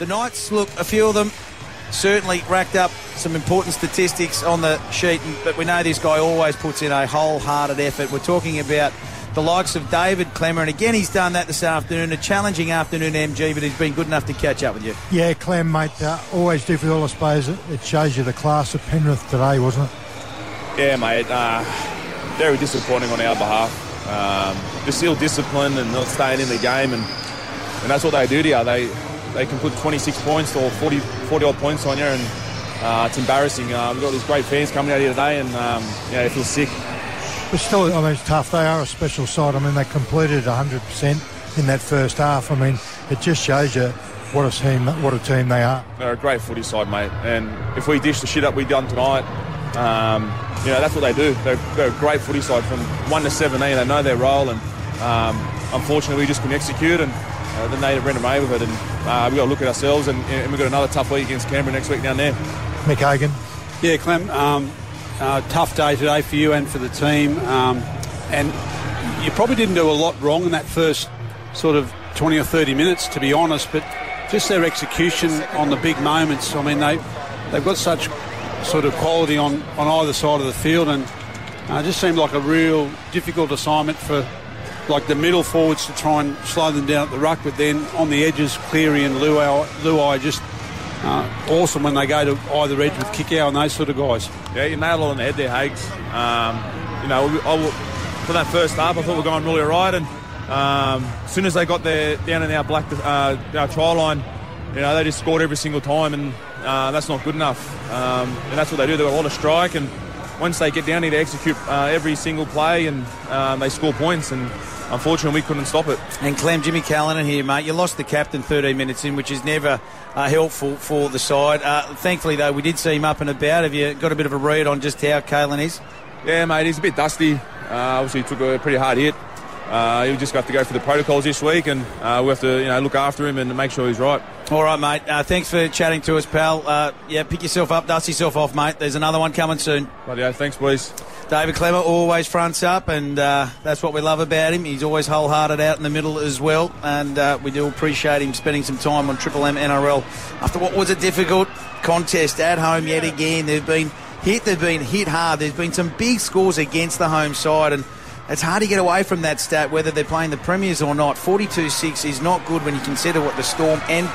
The Knights, look, a few of them certainly racked up some important statistics on the sheet, but we know this guy always puts in a wholehearted effort. We're talking about the likes of David Klemmer, and again, he's done that this afternoon. A challenging afternoon, MG, but he's been good enough to catch up with you. Yeah, Clem, mate, uh, always difficult, I suppose. It shows you the class of Penrith today, wasn't it? Yeah, mate. Uh, very disappointing on our behalf. Um, just ill discipline and not staying in the game, and, and that's what they do to you. They they can put 26 points or 40, 40 odd points on you, and uh, it's embarrassing. Uh, we've got these great fans coming out here today, and um, yeah, it feels sick. But still, I mean, it's tough. They are a special side. I mean, they completed 100% in that first half. I mean, it just shows you what a team, what a team they are. They're a great footy side, mate. And if we dish the shit up we done tonight, um, you know that's what they do. They're, they're, a great footy side from one to 17. They know their role, and um, unfortunately, we just couldn't execute. And uh, the native ran away and uh, we've got to look at ourselves. And, and, we've got another tough week against Canberra next week down there. Mick Hagan. Yeah, Clem. Um, uh, tough day today for you and for the team. Um, and you probably didn't do a lot wrong in that first sort of 20 or 30 minutes, to be honest. But just their execution on the big moments. I mean, they they've got such sort of quality on, on either side of the field, and uh, it just seemed like a real difficult assignment for like the middle forwards to try and slow them down at the ruck, but then on the edges, Cleary and Luai, Luai just uh, awesome when they go to either edge with Kikau and those sort of guys. Yeah, you nailed it on the head there, Hags. Um, you know, I, for that first half, I thought we were going really right, and um, as soon as they got there down in our black uh, our try line, you know, they just scored every single time, and uh, that's not good enough. Um, and that's what they do. They've got a lot of strike, and once they get down here, they execute uh, every single play, and um, they score points. And unfortunately, we couldn't stop it. And Clem, Jimmy Callanan here, mate. You lost the captain 13 minutes in, which is never uh, helpful for the side. Uh, thankfully, though, we did see him up and about. Have you got a bit of a read on just how Kalyn is? Yeah, mate, he's a bit dusty. Uh, obviously, he took a pretty hard hit. Uh, he'll just have to go for the protocols this week, and uh, we have to, you know, look after him and make sure he's right. All right, mate. Uh, thanks for chatting to us, pal. Uh, yeah, pick yourself up, dust yourself off, mate. There's another one coming soon. Bloody thanks, boys. David Klemmer always fronts up, and uh, that's what we love about him. He's always wholehearted out in the middle as well, and uh, we do appreciate him spending some time on Triple M NRL after what was a difficult contest at home yet again. They've been hit, they've been hit hard. There's been some big scores against the home side, and it's hard to get away from that stat, whether they're playing the Premiers or not. 42 6 is not good when you consider what the Storm and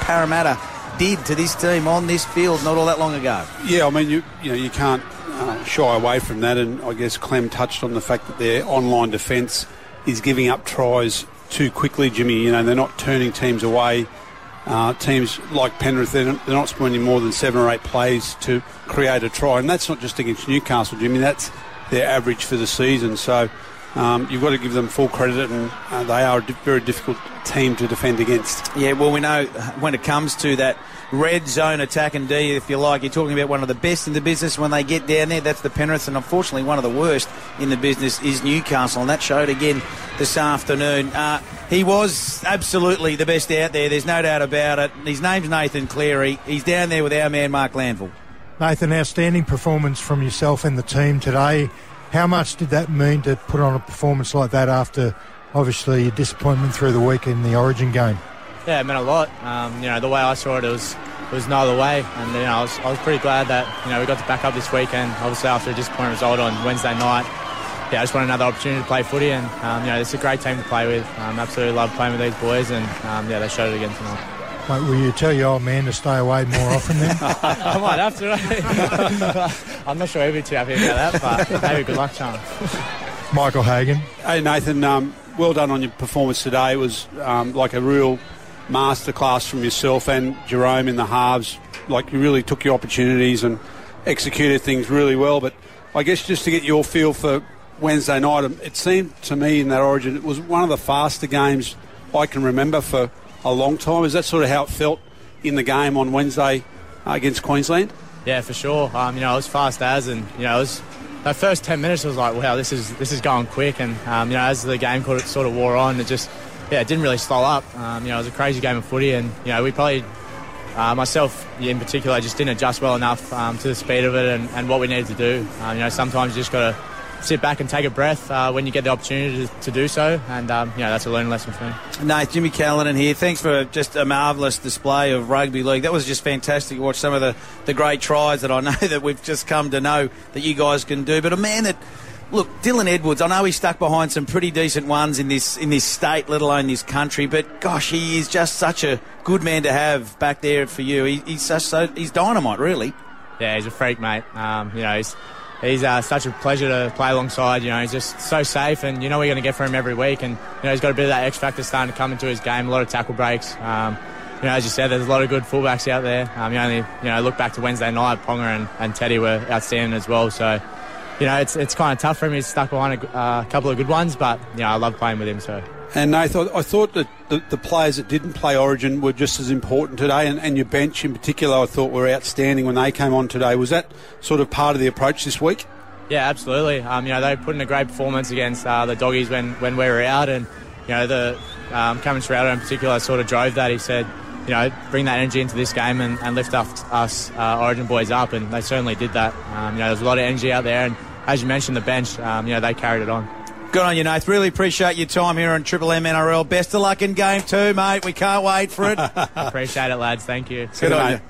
Parramatta did to this team on this field not all that long ago. Yeah, I mean, you, you know, you can't uh, shy away from that, and I guess Clem touched on the fact that their online defence is giving up tries too quickly, Jimmy. You know, they're not turning teams away. Uh, teams like Penrith, they're not, they're not spending more than seven or eight plays to create a try, and that's not just against Newcastle, Jimmy. That's their average for the season. So um, you've got to give them full credit, and uh, they are a very difficult team to defend against. Yeah, well, we know when it comes to that red zone attack and D, if you like, you're talking about one of the best in the business when they get down there. That's the Penrith, and unfortunately, one of the worst in the business is Newcastle, and that showed again this afternoon. Uh, he was absolutely the best out there. There's no doubt about it. His name's Nathan Cleary. He's down there with our man Mark Landville. Nathan, outstanding performance from yourself and the team today. How much did that mean to put on a performance like that after obviously a disappointment through the week in the Origin game? Yeah, it meant a lot. Um, you know, the way I saw it, it was it was no other way, and you know, I was, I was pretty glad that you know we got to back up this weekend. Obviously, after a disappointing result on Wednesday night, yeah, I just want another opportunity to play footy, and um, you know, it's a great team to play with. Um, absolutely love playing with these boys, and um, yeah, they showed it again tonight. Mate, will you tell your old man to stay away more often then? I might have to. I'm not sure he'll be too happy about that, but maybe good luck, Sean. Michael Hagan. Hey, Nathan, um, well done on your performance today. It was um, like a real masterclass from yourself and Jarome in the halves. Like you really took your opportunities and executed things really well. But I guess just to get your feel for Wednesday night, it seemed to me in that origin it was one of the faster games I can remember for a long time. Is that sort of how it felt in the game on Wednesday uh, against Queensland? Yeah, for sure. Um, you know, it was fast as, and you know, it was that first ten minutes was like, wow, this is this is going quick, and um, you know, as the game sort of wore on, it just yeah, it didn't really slow up. Um, you know, it was a crazy game of footy, and you know, we probably. Uh, myself in particular, just didn't adjust well enough um, to the speed of it and, and what we needed to do. Um, you know, sometimes you just got to sit back and take a breath uh, when you get the opportunity to, to do so. And um, you know that's a learning lesson for me. Nate, Jimmy Callanan here. Thanks for just a marvellous display of rugby league. That was just fantastic to watch some of the, the great tries that I know that we've just come to know that you guys can do. But a man that Look, Dylan Edwards. I know he's stuck behind some pretty decent ones in this in this state, let alone this country. But gosh, he is just such a good man to have back there for you. He, he's such so he's dynamite, really. Yeah, he's a freak, mate. Um, you know, he's he's uh, such a pleasure to play alongside. You know, he's just so safe, and you know we're going to get from him every week. And you know, he's got a bit of that X factor starting to come into his game. A lot of tackle breaks. Um, you know, as you said, there's a lot of good fullbacks out there. Um, you only you know look back to Wednesday night, Ponga and, and Teddy were outstanding as well. So you know, it's it's kind of tough for him. He's stuck behind a uh, couple of good ones, but you know, I love playing with him. So. And Nathan, I thought that the, the, players that didn't play Origin were just as important today, and, and, your bench in particular, I thought were outstanding when they came on today. Was that sort of part of the approach this week? Yeah, absolutely. Um, you know, they put in a great performance against uh, the doggies when, when we were out, and you know, the um, Cameron Ciraldo in particular sort of drove that. He said, you know, bring that energy into this game and, and lift us uh, Origin boys up, and they certainly did that. Um, you know, there's a lot of energy out there, and as you mentioned, the bench, um, you know, they carried it on. Good on you, Nath. Really appreciate your time here on Triple M NRL. Best of luck in game two, mate. We can't wait for it. appreciate it, lads. Thank you. Good on you.